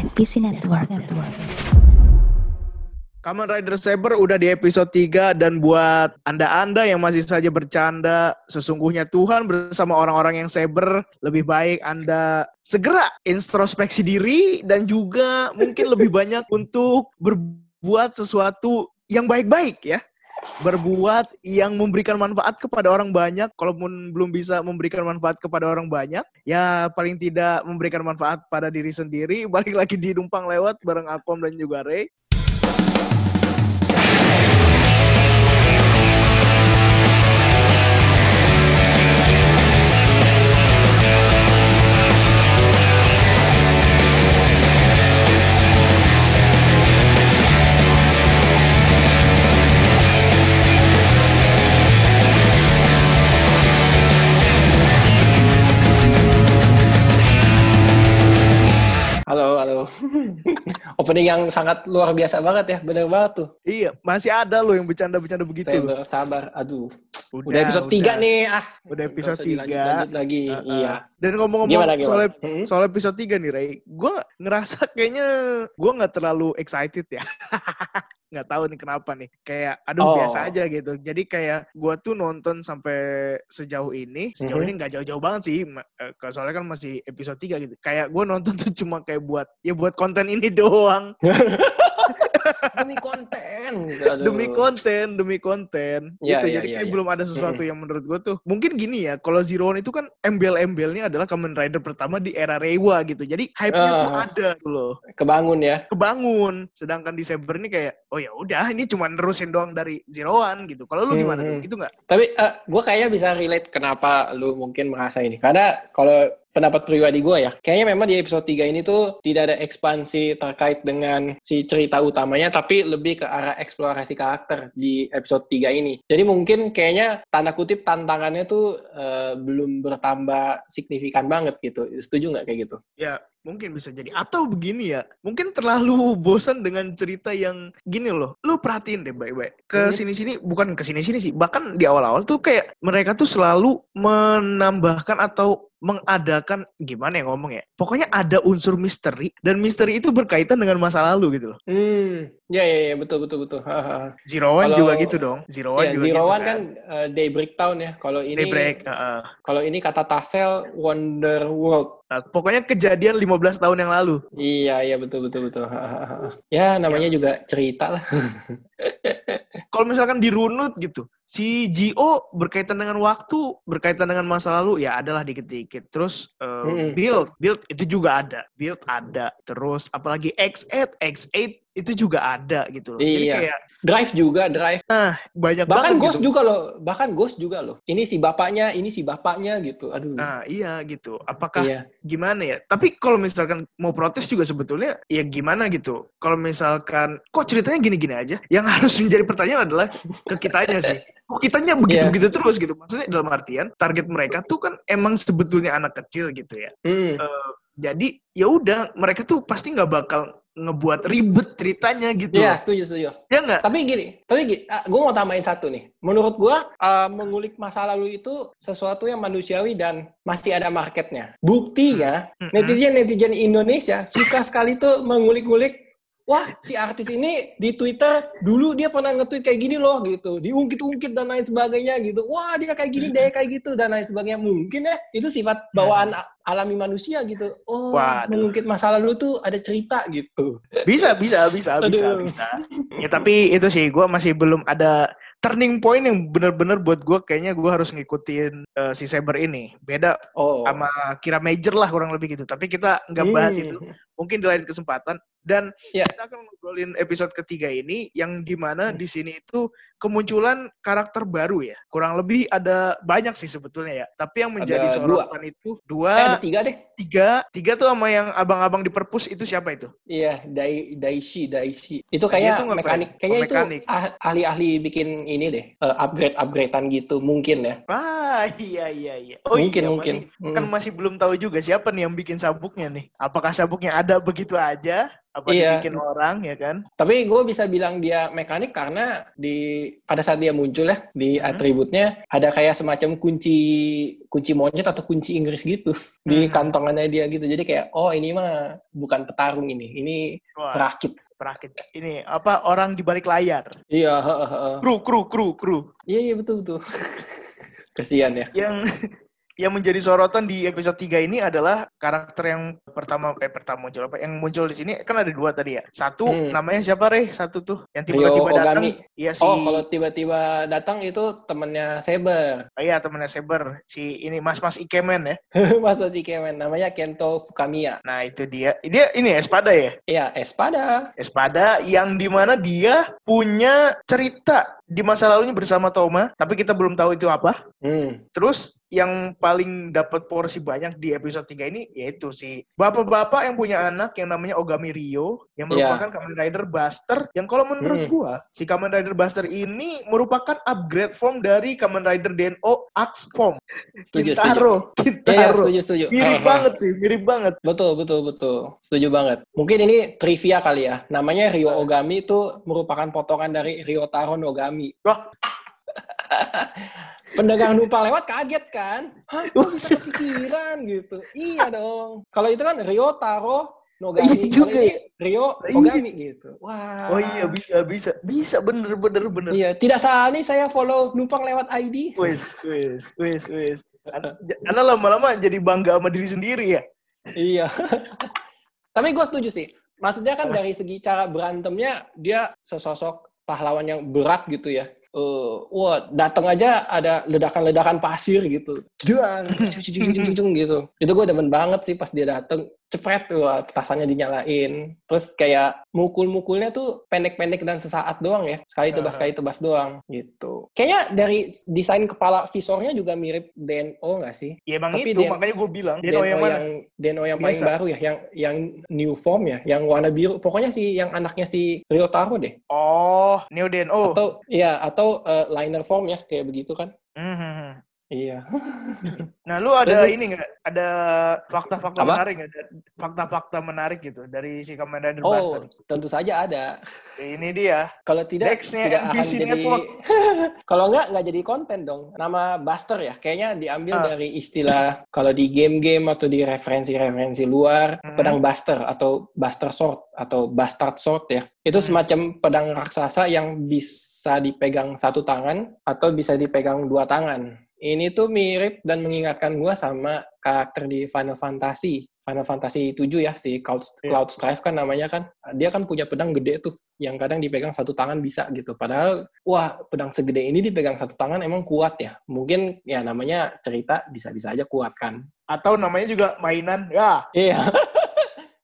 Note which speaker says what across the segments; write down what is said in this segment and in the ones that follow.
Speaker 1: NPC Network. Network.
Speaker 2: Kamen Rider Saber udah di episode 3 dan buat Anda-anda yang masih saja bercanda, sesungguhnya Tuhan bersama orang-orang yang Saber lebih baik Anda segera introspeksi diri dan juga mungkin lebih banyak untuk berbuat sesuatu yang baik-baik ya. Berbuat yang memberikan manfaat kepada orang banyak, kalaupun belum bisa memberikan manfaat kepada orang banyak, ya paling tidak memberikan manfaat pada diri sendiri. Balik lagi di Numpang Lewat bareng Akom dan juga Ray.
Speaker 3: Opening yang sangat luar biasa banget ya, bener banget tuh.
Speaker 2: Iya, masih ada loh yang bercanda-bercanda begitu.
Speaker 3: Saya bersabar, aduh.
Speaker 2: Udah,
Speaker 3: Udah, episode
Speaker 2: udah.
Speaker 3: 3 nih, ah.
Speaker 2: Udah episode
Speaker 3: usah
Speaker 2: 3.
Speaker 3: dilanjut-lanjut lagi,
Speaker 2: Uh-uh.
Speaker 3: iya.
Speaker 2: Dan ngomong-ngomong soal,
Speaker 3: Hmm?
Speaker 2: soal episode 3 nih, Ray. Gue ngerasa kayaknya gue nggak terlalu excited ya. nggak tahu nih kenapa nih. Kayak, aduh
Speaker 3: Oh.
Speaker 2: biasa aja gitu. Jadi kayak gue tuh nonton sampai sejauh ini. Sejauh
Speaker 3: Mhm.
Speaker 2: ini nggak jauh-jauh banget sih. Eh, Soalnya kan masih episode 3 gitu. Kayak gue nonton tuh cuma kayak buat, ya buat konten ini doang.
Speaker 3: Demi konten. gitu, aduh.
Speaker 2: demi konten, demi konten.
Speaker 3: Iya,
Speaker 2: gitu.
Speaker 3: iya,
Speaker 2: Jadi
Speaker 3: iya,
Speaker 2: kayak
Speaker 3: iya.
Speaker 2: belum ada sesuatu yang menurut gue tuh mungkin gini ya. Kalau Zero One itu kan embel-embelnya adalah Kamen Rider pertama di era Reiwa gitu. Jadi hype-nya tuh
Speaker 3: Ah.
Speaker 2: ada gitu loh.
Speaker 3: Kebangun ya.
Speaker 2: Kebangun. Sedangkan di Saber ini kayak oh ya udah ini cuma nerusin doang dari Zero One gitu. Kalau lu gimana?
Speaker 3: Hmm.
Speaker 2: Gitu nggak?
Speaker 3: Tapi gue kayaknya bisa relate kenapa lu mungkin merasa ini. Karena kalau pendapat pribadi gue ya, kayaknya memang di episode 3 ini tuh tidak ada ekspansi terkait dengan si cerita utamanya, tapi lebih ke arah eksplorasi karakter di episode 3 ini. Jadi mungkin kayaknya tanda kutip tantangannya tuh eh, belum bertambah signifikan banget gitu. Setuju nggak kayak gitu?
Speaker 2: Ya mungkin bisa jadi. Atau begini ya, mungkin terlalu bosan dengan cerita yang gini loh. Lu perhatiin deh baik-baik. Ke
Speaker 3: Hmm.
Speaker 2: sini-sini, bukan ke sini-sini sih. Bahkan di awal-awal tuh kayak mereka tuh selalu menambahkan atau mengadakan gimana ya ngomong ya. Pokoknya ada unsur misteri dan misteri itu berkaitan dengan masa lalu gitu loh.
Speaker 3: Hmm, ya ya ya betul betul betul.
Speaker 2: Zero One
Speaker 3: Kalau-
Speaker 2: juga gitu dong. Zero One
Speaker 3: Ya,
Speaker 2: juga
Speaker 3: Zero
Speaker 2: gitu
Speaker 3: One kan eh, Daybreak Town ya. Kalau ini
Speaker 2: Daybreak, heeh.
Speaker 3: kalau ini kata Tassel Wonder World.
Speaker 2: Nah, pokoknya kejadian 15 tahun yang lalu.
Speaker 3: Iya, iya betul betul betul. ya namanya juga cerita lah.
Speaker 2: kalau misalkan dirunut gitu, si Gio berkaitan dengan waktu, berkaitan dengan masa lalu, ya adalah dikit-dikit. Terus uh,
Speaker 3: Mm-mm.
Speaker 2: build, build itu juga ada, build ada. Terus apalagi X8, X8 itu juga ada gitu loh. Jadi
Speaker 3: Iya.
Speaker 2: kayak
Speaker 3: Drive juga, Drive.
Speaker 2: banyak
Speaker 3: Bahkan
Speaker 2: banget
Speaker 3: Ghost
Speaker 2: gitu.
Speaker 3: juga loh, bahkan Ghost juga loh. Ini si bapaknya, ini si bapaknya gitu. Aduh.
Speaker 2: Nah, iya gitu. Apakah
Speaker 3: iya.
Speaker 2: gimana ya? Tapi kalau misalkan mau protes juga sebetulnya ya gimana gitu. Kalau misalkan kok ceritanya gini-gini aja, yang harus menjadi pertanyaan adalah ke kitanya sih. Kok kitanya begitu-begitu terus gitu. Maksudnya dalam artian target mereka tuh kan emang sebetulnya anak kecil gitu ya.
Speaker 3: Hmm.
Speaker 2: Eh, jadi ya udah mereka tuh pasti nggak bakal ngebuat ribet ceritanya gitu.
Speaker 3: Iya, setuju, setuju.
Speaker 2: Ya nggak?
Speaker 3: Tapi gini, tapi gini, gue mau tambahin satu nih. Menurut gue, uh, mengulik masa lalu itu sesuatu yang manusiawi dan masih ada marketnya. Buktinya, netizen-netizen Indonesia suka sekali tuh mengulik-ngulik Wah, si artis ini di Twitter dulu dia pernah nge-tweet kayak gini loh gitu. Diungkit-ungkit dan lain sebagainya gitu. Wah, dia kayak gini deh, kayak gitu dan lain sebagainya. Mungkin ya itu sifat bawaan a- alami manusia gitu. Oh,
Speaker 2: Waduh.
Speaker 3: mengungkit masa lalu tuh ada cerita gitu.
Speaker 2: Bisa, bisa, bisa, bisa,
Speaker 3: Aduh.
Speaker 2: bisa. Ya tapi itu sih gue masih belum ada turning point yang bener-bener buat gue kayaknya gue harus ngikutin eh, si Saber ini. Beda
Speaker 3: Oh.
Speaker 2: sama Kira Major lah kurang lebih gitu. Tapi kita nggak bahas
Speaker 3: Hmm.
Speaker 2: itu. Mungkin di lain kesempatan. Dan
Speaker 3: Ya.
Speaker 2: kita akan ngobrolin episode ketiga ini yang di mana
Speaker 3: Hmm.
Speaker 2: di sini itu kemunculan karakter baru ya. Kurang lebih ada banyak sih sebetulnya ya. Tapi yang menjadi
Speaker 3: Ada dua.
Speaker 2: sorotan itu
Speaker 3: Eh,
Speaker 2: dua,
Speaker 3: ada tiga deh.
Speaker 2: tiga, tiga tuh sama yang abang-abang di perpus itu siapa itu?
Speaker 3: Iya, Dai Daishi, Daishi. Itu
Speaker 2: tuh ngapain?
Speaker 3: mekanik. Kayaknya
Speaker 2: Oh,
Speaker 3: itu
Speaker 2: mekanik.
Speaker 3: ah- ahli-ahli bikin ini deh, eh, upgrade-upgradean gitu mungkin ya.
Speaker 2: Ah iya iya iya. Oh
Speaker 3: Mungkin,
Speaker 2: iya,
Speaker 3: mungkin.
Speaker 2: Masih, kan
Speaker 3: Mm.
Speaker 2: masih belum tahu juga siapa nih yang bikin sabuknya nih. Apakah sabuknya ada begitu aja apa
Speaker 3: Iya.
Speaker 2: dibikin orang ya kan?
Speaker 3: Tapi gue bisa bilang dia mekanik karena di pada saat dia muncul ya di
Speaker 2: Hmm.
Speaker 3: atributnya ada kayak semacam kunci kunci monyet atau kunci Inggris gitu di
Speaker 2: Hmm.
Speaker 3: kantongannya dia gitu. Jadi kayak oh ini mah bukan petarung ini, ini
Speaker 2: Wah,
Speaker 3: perakit.
Speaker 2: perakit. Ini apa orang di balik layar.
Speaker 3: Iya.
Speaker 2: Kru, kru, kru, kru.
Speaker 3: Iya, iya betul betul. Kesian ya.
Speaker 2: Yang yang menjadi sorotan di episode 3 ini adalah karakter yang pertama eh pertama muncul apa yang muncul di sini kan ada dua tadi ya. Satu
Speaker 3: Hmm.
Speaker 2: namanya siapa Reh? Satu tuh yang tiba-tiba datang. Iya si
Speaker 3: Oh, kalau tiba-tiba datang itu temennya Saber.
Speaker 2: oh, iya temennya Saber. Si ini Mas-mas Ikemen ya.
Speaker 3: Mas Mas Ikemen namanya Kento Fukamiya.
Speaker 2: Nah, itu dia. Dia ini Espada ya?
Speaker 3: Iya, Espada.
Speaker 2: Espada yang di mana dia punya cerita di masa lalunya bersama Toma, tapi kita belum tahu itu apa.
Speaker 3: Hmm.
Speaker 2: Terus yang paling dapat porsi banyak di episode 3 ini yaitu si bapak-bapak yang punya anak yang namanya Ogami Rio yang
Speaker 3: Iya.
Speaker 2: merupakan Kamen Rider Buster yang kalau menurut
Speaker 3: Hmm.
Speaker 2: gua si Kamen Rider Buster ini merupakan upgrade form dari Kamen Rider Den-O Axe form.
Speaker 3: Setuju, setuju.
Speaker 2: Kintaro,
Speaker 3: iya,
Speaker 2: Kintaro.
Speaker 3: setuju, setuju.
Speaker 2: Mirip
Speaker 3: ah.
Speaker 2: banget sih, mirip banget.
Speaker 3: Betul, betul, betul. Setuju banget. Mungkin ini trivia kali ya. Namanya Ryo Ogami itu merupakan potongan dari Ryotaro Nogami.
Speaker 2: Wah.
Speaker 3: Pendagang numpang lewat kaget kan? Hah, bisa kepikiran gitu? Iya dong. Kalau itu kan Ryotaro Nogami.
Speaker 2: Iya juga ya.
Speaker 3: Ryo
Speaker 2: Iya.
Speaker 3: Ogami gitu. Wah.
Speaker 2: Oh iya bisa bisa bisa bener bener bener.
Speaker 3: Iya, tidak salah nih saya follow numpang lewat ID.
Speaker 2: Wis wis wis wis. Karena lama-lama jadi bangga sama diri sendiri ya.
Speaker 3: Iya. Tapi gue setuju sih. Maksudnya kan dari segi cara berantemnya dia sesosok pahlawan yang berat gitu ya. Eh, wah, datang aja ada ledakan-ledakan pasir gitu. Jedang, gitu. Itu gue demen banget sih pas dia datang. Cepet, wah, petasannya dinyalain. Terus kayak mukul-mukulnya tuh pendek-pendek dan sesaat doang ya. Sekali tebas, sekali tebas doang. Gitu. Kayaknya dari desain kepala visornya juga mirip DNO nggak sih?
Speaker 2: Ya emang
Speaker 3: Tapi
Speaker 2: itu
Speaker 3: dia-
Speaker 2: makanya gue bilang
Speaker 3: Deno
Speaker 2: yang mana?
Speaker 3: yang Deno yang paling
Speaker 2: Biasa.
Speaker 3: baru ya, yang yang new form ya, yang warna biru. Pokoknya si yang anaknya si Ryotaro deh.
Speaker 2: Oh, Neo Den-O.
Speaker 3: Atau iya, atau eh, liner form ya, kayak begitu kan.
Speaker 2: Mhm.
Speaker 3: Iya.
Speaker 2: Nah, lu ada
Speaker 3: Terus-
Speaker 2: ini nggak? Ada fakta-fakta menarik nggak? Ada Fakta-fakta menarik gitu dari si Kamen Rider
Speaker 3: Oh,
Speaker 2: Buster.
Speaker 3: tentu saja ada.
Speaker 2: Ini dia.
Speaker 3: Kalau tidak tidak akan jadi. Kalau nggak nggak jadi konten dong. Nama Buster ya, kayaknya diambil
Speaker 2: Ah.
Speaker 3: dari istilah kalau di game-game atau di referensi-referensi luar,
Speaker 2: Hmm.
Speaker 3: pedang Buster atau Buster Sword atau Bastard Sword ya. Itu
Speaker 2: Hmm.
Speaker 3: semacam pedang raksasa yang bisa dipegang satu tangan atau bisa dipegang dua tangan. Ini tuh mirip dan mengingatkan gua sama karakter di Final Fantasy. Final Fantasy 7 ya, si Cloud,
Speaker 2: Iya.
Speaker 3: Cloud Strife kan namanya kan. Dia kan punya pedang gede tuh, yang kadang dipegang satu tangan bisa gitu. Padahal, wah pedang segede ini dipegang satu tangan emang kuat ya. Mungkin ya namanya cerita bisa-bisa aja kuat kan.
Speaker 2: Atau namanya juga mainan. Ya.
Speaker 3: Iya.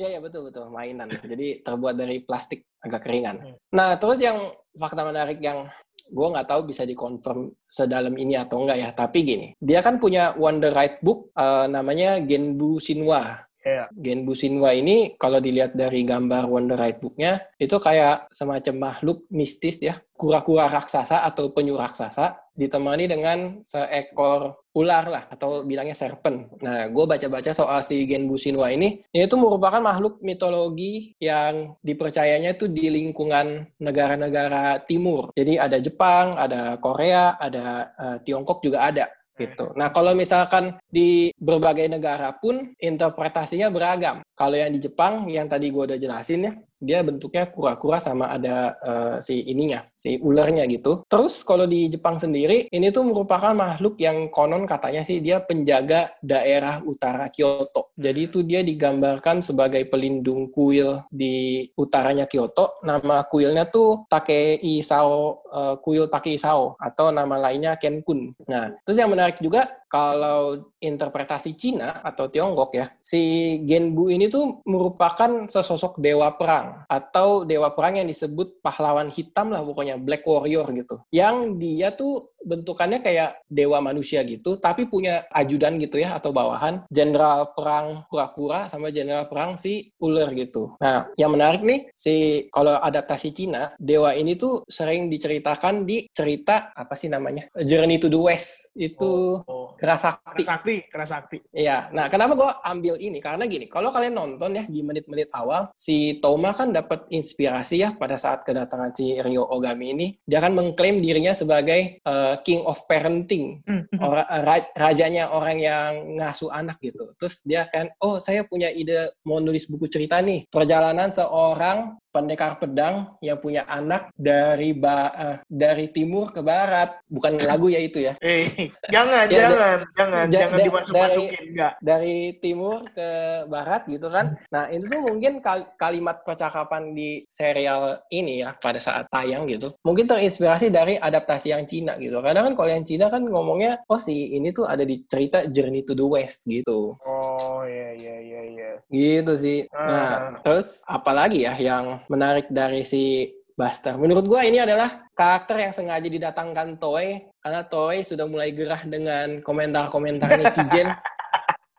Speaker 3: Iya, iya betul betul mainan. Jadi terbuat dari plastik agak keringan.
Speaker 2: Hmm.
Speaker 3: Nah, terus yang fakta menarik yang gue nggak tahu bisa dikonfirm sedalam ini atau enggak ya. Tapi gini, dia kan punya Wonder Right Book eh, namanya Genbu Shinwa.
Speaker 2: Iya.
Speaker 3: Genbu Shinwa ini kalau dilihat dari gambar Wonder Right Book-nya itu kayak semacam makhluk mistis ya, kura-kura raksasa atau penyu raksasa ditemani dengan seekor ular lah atau bilangnya serpent. Nah, gue baca-baca soal si Genbu Shinwa ini, ini itu merupakan makhluk mitologi yang dipercayanya itu di lingkungan negara-negara timur. Jadi ada Jepang, ada Korea, ada eh, Tiongkok juga ada gitu. Nah, kalau misalkan di berbagai negara pun interpretasinya beragam. Kalau yang di Jepang, yang tadi gue udah jelasin ya, dia bentuknya kura-kura sama ada eh, si ininya, si ularnya gitu. Terus kalau di Jepang sendiri, ini tuh merupakan makhluk yang konon katanya sih dia penjaga daerah utara Kyoto. Jadi itu dia digambarkan sebagai pelindung kuil di utaranya Kyoto. Nama kuilnya tuh Takei Sao, eh, kuil Takei Sao atau nama lainnya Kenkun. Nah, terus yang menarik juga kalau interpretasi Cina atau Tiongkok ya, si Genbu ini tuh merupakan sesosok dewa perang atau dewa perang yang disebut pahlawan hitam lah pokoknya Black Warrior gitu. Yang dia tuh bentukannya kayak dewa manusia gitu, tapi punya ajudan gitu ya atau bawahan, jenderal perang kura-kura sama jenderal perang si ular gitu. Nah, yang menarik nih si kalau adaptasi Cina, dewa ini tuh sering diceritakan di cerita apa sih namanya? Journey to the West itu
Speaker 2: Oh.
Speaker 3: Kerasakti.
Speaker 2: Sakti sakti, kera sakti.
Speaker 3: Iya. Nah, kenapa gue ambil ini? Karena gini, kalau kalian nonton ya di menit-menit awal, si Toma kan dapat inspirasi ya pada saat kedatangan si Rio Ogami ini. Dia kan mengklaim dirinya sebagai uh, king of parenting,
Speaker 2: Hmm.
Speaker 3: orang ra- rajanya orang yang ngasuh anak gitu. Terus dia kan, oh saya punya ide mau nulis buku cerita nih, perjalanan seorang pendekar pedang yang punya anak dari ba eh, dari timur ke barat, bukan lagu ya itu ya.
Speaker 2: Eh, jangan,
Speaker 3: Ya,
Speaker 2: jangan, jangan,
Speaker 3: da-
Speaker 2: jangan
Speaker 3: da-
Speaker 2: dimasuk-masukin, enggak.
Speaker 3: dari timur ke barat gitu kan. Nah, itu tuh mungkin kal- kalimat percakapan di serial ini ya pada saat tayang gitu. Mungkin terinspirasi dari adaptasi yang Cina gitu. Karena kan kalau yang Cina kan ngomongnya, oh si ini tuh ada di cerita Journey to the West gitu.
Speaker 2: Oh, iya, iya, iya, iya.
Speaker 3: Gitu sih.
Speaker 2: Ah.
Speaker 3: Nah, terus apalagi ya yang menarik dari si Buster? Menurut gua ini adalah karakter yang sengaja didatangkan Toei karena Toei sudah mulai gerah dengan komentar-komentar netizen.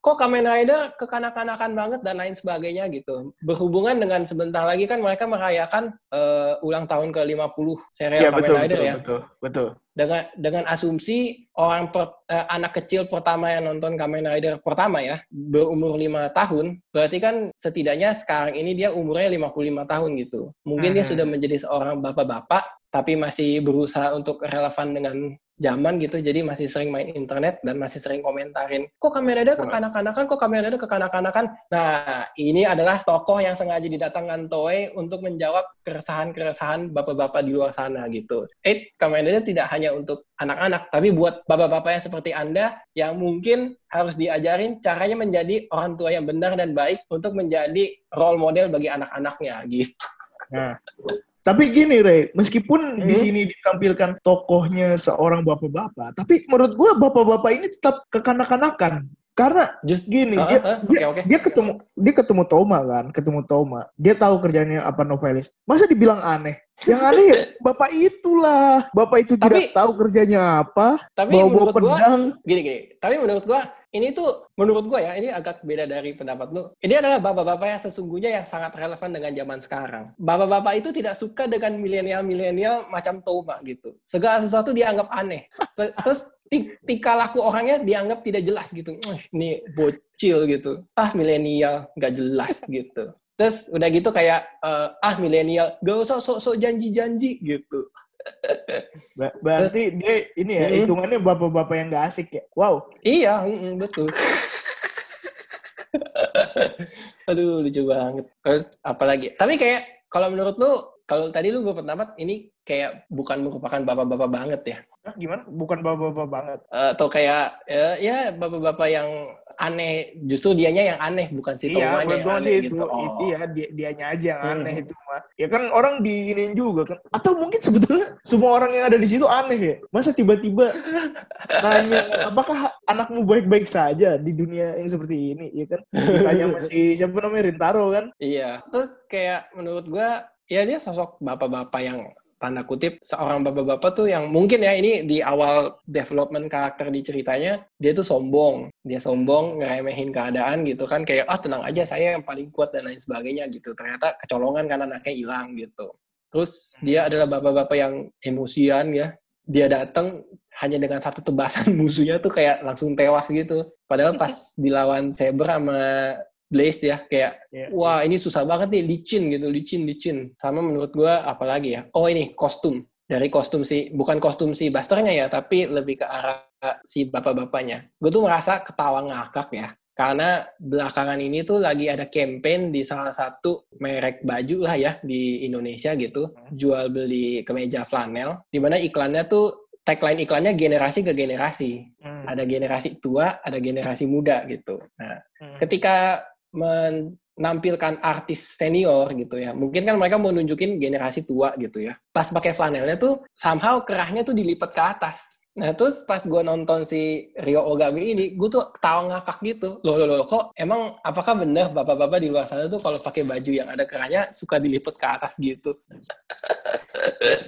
Speaker 3: Kok Kamen Rider kekanak-kanakan banget dan lain sebagainya gitu. Berhubungan dengan sebentar lagi kan mereka merayakan eh, ulang tahun ke-50 serial
Speaker 2: Iya,
Speaker 3: Kamen
Speaker 2: betul,
Speaker 3: Rider
Speaker 2: betul,
Speaker 3: ya
Speaker 2: betul, betul.
Speaker 3: Dengan dengan asumsi orang per- eh, anak kecil pertama yang nonton Kamen Rider pertama ya berumur lima tahun berarti kan setidaknya sekarang ini dia umurnya 55 tahun gitu. Mungkin dia
Speaker 2: Hmm.
Speaker 3: sudah menjadi seorang bapak-bapak tapi masih berusaha untuk relevan dengan zaman gitu jadi masih sering main internet dan masih sering komentarin kok Kamen Rider kekanak-kanakan? Kok Kamen Rider kekanak-kanakan? Nah ini adalah tokoh yang sengaja didatangkan Toei untuk menjawab keresahan-keresahan bapak-bapak di luar sana gitu. Eh Kamen Rider tidak hanya untuk anak-anak tapi buat bapak-bapak yang seperti Anda yang mungkin harus diajarin caranya menjadi orang tua yang benar dan baik untuk menjadi role model bagi anak-anaknya gitu
Speaker 2: Nah, tapi gini, Rey, meskipun di
Speaker 3: Hmm.
Speaker 2: sini ditampilkan tokohnya seorang bapak-bapak, tapi menurut gua bapak-bapak ini tetap kekanak-kanakan. Karena
Speaker 3: just
Speaker 2: gini,
Speaker 3: Ah,
Speaker 2: dia, dia,
Speaker 3: oke oke
Speaker 2: dia ketemu dia ketemu Toma kan, ketemu Toma. Dia tahu kerjanya apa novelis. Masa dibilang aneh? Yang aneh ya bapak itulah. Bapak itu
Speaker 3: Tapi-
Speaker 2: tidak tahu kerjanya apa,
Speaker 3: tapi
Speaker 2: bawa-bawa
Speaker 3: menurut gua
Speaker 2: pedang.
Speaker 3: gini gini. Tapi menurut gua ini tuh menurut gua ya ini agak beda dari pendapat lu. Ini adalah bapak-bapak yang sesungguhnya yang sangat relevan dengan zaman sekarang. Bapak-bapak itu tidak suka dengan milenial-milenial macam Toma gitu. Segala sesuatu dianggap aneh. Se- terus ti- tingkah laku orangnya dianggap tidak jelas gitu. "Wih, ini bocil gitu. Ah milenial nggak jelas gitu terus udah gitu kayak eh, ah milenial gak usah sok-sok janji-janji gitu
Speaker 2: Ba- Berarti dia ini ya,
Speaker 3: Hmm.
Speaker 2: hitungannya bapak-bapak yang gak asik ya. Wow.
Speaker 3: Iya, mm, betul. Aduh, lucu banget. Terus apalagi? Tapi kayak kalau menurut lu, kalau tadi lu gue pendapat ini kayak bukan merupakan bapak-bapak banget ya.
Speaker 2: Hah, gimana? Bukan bapak-bapak banget.
Speaker 3: Eh, Atau kayak ya, ya bapak-bapak yang aneh, justru dianya yang aneh, bukan si
Speaker 2: iya,
Speaker 3: Tomanya yang aneh
Speaker 2: sih
Speaker 3: gitu.
Speaker 2: itu,
Speaker 3: Oh.
Speaker 2: iya dia dianya aja yang
Speaker 3: Hmm.
Speaker 2: aneh itu mah. Ya kan orang diinin juga kan. Atau mungkin sebetulnya semua orang yang ada di situ aneh ya. Masa tiba-tiba nanya apakah anakmu baik-baik saja di dunia yang seperti ini, ya kan? Ditanya masih siapa namanya Rintaro kan?
Speaker 3: Iya. Terus kayak menurut gua ya dia sosok bapak-bapak yang tanda kutip seorang bapak-bapak tuh yang mungkin ya ini di awal development karakter di ceritanya dia tuh sombong. Dia sombong ngeremehin keadaan gitu kan kayak ah tenang aja saya yang paling kuat dan lain sebagainya gitu. Ternyata kecolongan kan anaknya hilang gitu. Terus dia adalah bapak-bapak yang emosian ya. Dia datang hanya dengan satu tebasan musuhnya tuh kayak langsung tewas gitu. Padahal pas dilawan Saber sama Blaze ya kayak
Speaker 2: Ya.
Speaker 3: wah ini susah banget nih licin gitu licin licin sama menurut gua apalagi ya oh ini kostum dari kostum si bukan kostum si Busternya ya tapi lebih ke arah si bapak-bapaknya gue tuh merasa ketawa ngakak ya karena belakangan ini tuh lagi ada campaign di salah satu merek baju lah ya di Indonesia gitu jual beli kemeja flanel di mana iklannya tuh tagline iklannya generasi ke generasi
Speaker 2: Hmm.
Speaker 3: ada generasi tua ada generasi muda gitu nah
Speaker 2: Hmm.
Speaker 3: ketika menampilkan artis senior gitu ya. Mungkin kan mereka mau nunjukin generasi tua gitu ya. Pas pakai flanelnya tuh somehow kerahnya tuh dilipat ke atas. Nah terus pas gue nonton si Rio Ogami ini, gue tuh ketawa ngakak gitu. Loh, loh, loh, kok emang apakah benar bapak-bapak di luar sana tuh kalau pakai baju yang ada kerahnya suka dilipat ke atas gitu?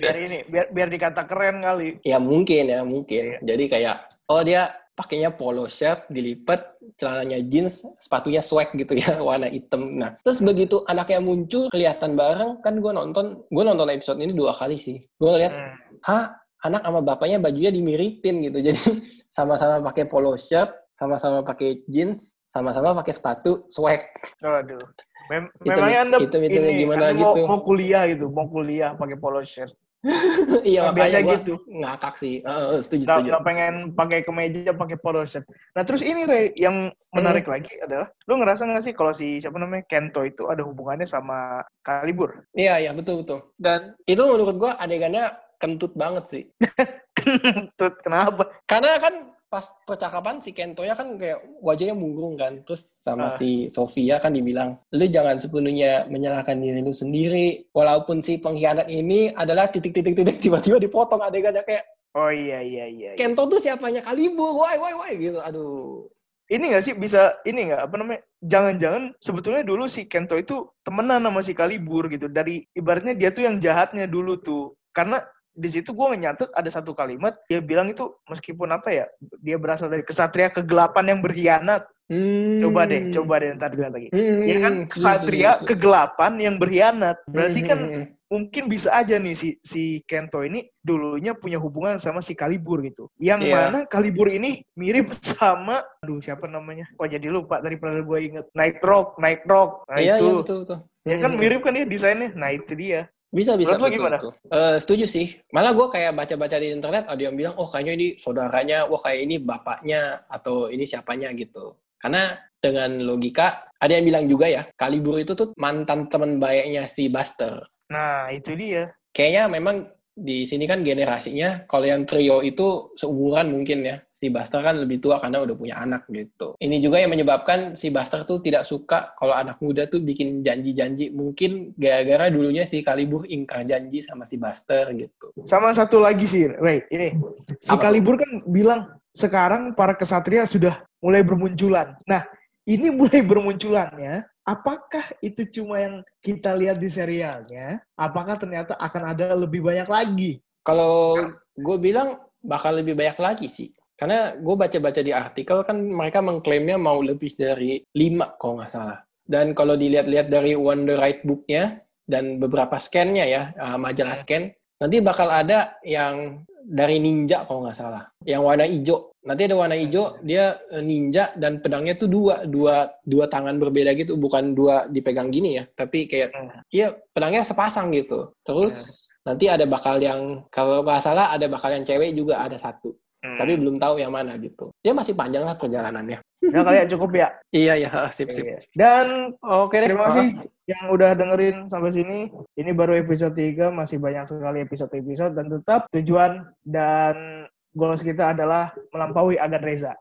Speaker 2: biar ini, biar biar dikata keren kali.
Speaker 3: Ya mungkin ya, mungkin. Jadi kayak, oh dia pakainya polo shirt, dilipat, celananya jeans, sepatunya swag gitu ya, warna hitam. Nah, terus begitu anaknya muncul, kelihatan bareng, kan gue nonton, gue nonton episode ini dua kali sih. Gue ngeliat,
Speaker 2: Hmm.
Speaker 3: hah, anak sama bapaknya bajunya dimiripin gitu. Jadi sama-sama pakai polo shirt, sama-sama pakai jeans, sama-sama pakai sepatu, swag.
Speaker 2: Waduh. Mem
Speaker 3: Itu
Speaker 2: memangnya anda
Speaker 3: hitam-hitamnya
Speaker 2: ini
Speaker 3: gimana
Speaker 2: anda mau,
Speaker 3: gitu.
Speaker 2: mau kuliah gitu, mau kuliah pakai polo shirt.
Speaker 3: iya makanya
Speaker 2: biasa gitu.
Speaker 3: ngakak sih. Heeh, setuju setuju.
Speaker 2: nggak pengen pakai kemeja, pakai polo shirt. Nah terus ini Rey, yang menarik
Speaker 3: Hmm.
Speaker 2: lagi adalah, lu ngerasa nggak sih kalau si siapa namanya Kento itu ada hubungannya sama Kalibur?
Speaker 3: Iya iya betul betul. Dan itu menurut gua adegannya kentut banget sih.
Speaker 2: Tut, kenapa?
Speaker 3: Karena kan pas percakapan si Kentonya kan kayak wajahnya murung kan. Terus sama
Speaker 2: Ah.
Speaker 3: si Sofia kan dibilang, lu jangan sepenuhnya menyalahkan diri lu sendiri. Walaupun si pengkhianat ini adalah titik-titik-titik tiba-tiba dipotong adegannya kayak
Speaker 2: Oh iya iya iya. iya.
Speaker 3: Kento tuh siapanya Kalibur, why why why gitu. Aduh.
Speaker 2: Ini nggak sih bisa ini nggak apa namanya? Jangan-jangan sebetulnya dulu si Kento itu temenan sama si Kalibur gitu. Dari ibaratnya dia tuh yang jahatnya dulu tuh. Karena di situ gue nyatet ada satu kalimat dia bilang itu meskipun apa ya dia berasal dari kesatria kegelapan yang berkhianat
Speaker 3: Hmm.
Speaker 2: coba deh coba deh ntar dilihat lagi
Speaker 3: Hmm,
Speaker 2: ya kan kesatria
Speaker 3: setuju.
Speaker 2: kegelapan yang berkhianat berarti
Speaker 3: Hmm,
Speaker 2: kan
Speaker 3: hmm, hmm.
Speaker 2: mungkin bisa aja nih si si Kento ini dulunya punya hubungan sama si Kalibur gitu. Yang
Speaker 3: Iya.
Speaker 2: mana Kalibur ini mirip sama aduh siapa namanya? Kok jadi lupa daripada gue inget. Night Rock, Night Rock. Nah
Speaker 3: Iya,
Speaker 2: itu
Speaker 3: iya betul betul.
Speaker 2: ya kan
Speaker 3: Hmm.
Speaker 2: mirip kan ya desainnya. Nah itu dia.
Speaker 3: Bisa bisa
Speaker 2: Menurut
Speaker 3: betul,
Speaker 2: gimana?
Speaker 3: betul. Eh, setuju sih. Malah gue kayak baca-baca di internet ada yang bilang, oh kayaknya ini saudaranya, wah kayak ini bapaknya atau ini siapanya gitu. Karena dengan logika ada yang bilang juga ya, Kalibur itu tuh mantan teman baiknya si Buster.
Speaker 2: Nah itu dia.
Speaker 3: Kayaknya memang di sini kan generasinya kalau yang trio itu seumuran mungkin ya. Si Buster kan lebih tua karena udah punya anak gitu. Ini juga yang menyebabkan si Buster tuh tidak suka kalau anak muda tuh bikin janji-janji. Mungkin gara-gara dulunya si Kalibur ingkar janji sama si Buster gitu.
Speaker 2: Sama satu lagi sih, wait ini si
Speaker 3: Apa?
Speaker 2: Kalibur kan bilang sekarang para kesatria sudah mulai bermunculan. Nah ini mulai bermunculannya. Apakah itu cuma yang kita lihat di serialnya? Apakah ternyata akan ada lebih banyak lagi?
Speaker 3: Kalau gue bilang bakal lebih banyak lagi sih. Karena gue baca-baca di artikel kan mereka mengklaimnya mau lebih dari lima kalau nggak salah. Dan kalau dilihat-lihat dari Wonder Right Book-nya dan beberapa scan-nya ya, uh, majalah scan, nanti bakal ada yang dari ninja kalau nggak salah. Yang warna hijau. Nanti ada warna hijau, dia eh, ninja dan pedangnya tuh dua, dua, dua tangan berbeda gitu, bukan dua dipegang gini ya, tapi kayak
Speaker 2: Hmm.
Speaker 3: Iya, pedangnya sepasang gitu. Terus nanti ada bakal yang kalau nggak salah ada bakal yang cewek juga ada satu.
Speaker 2: Hmm.
Speaker 3: Tapi belum tahu yang mana gitu. Ya masih panjang lah perjalanannya.
Speaker 2: Udah kali ya cukup ya.
Speaker 3: Iya ya, sip sip.
Speaker 2: Iya. Dan
Speaker 3: Oke deh.
Speaker 2: terima kasih yang udah dengerin sampai sini. Ini baru episode 3, masih banyak sekali episode-episode dan tetap tujuan dan goals kita adalah melampaui Agan Reza.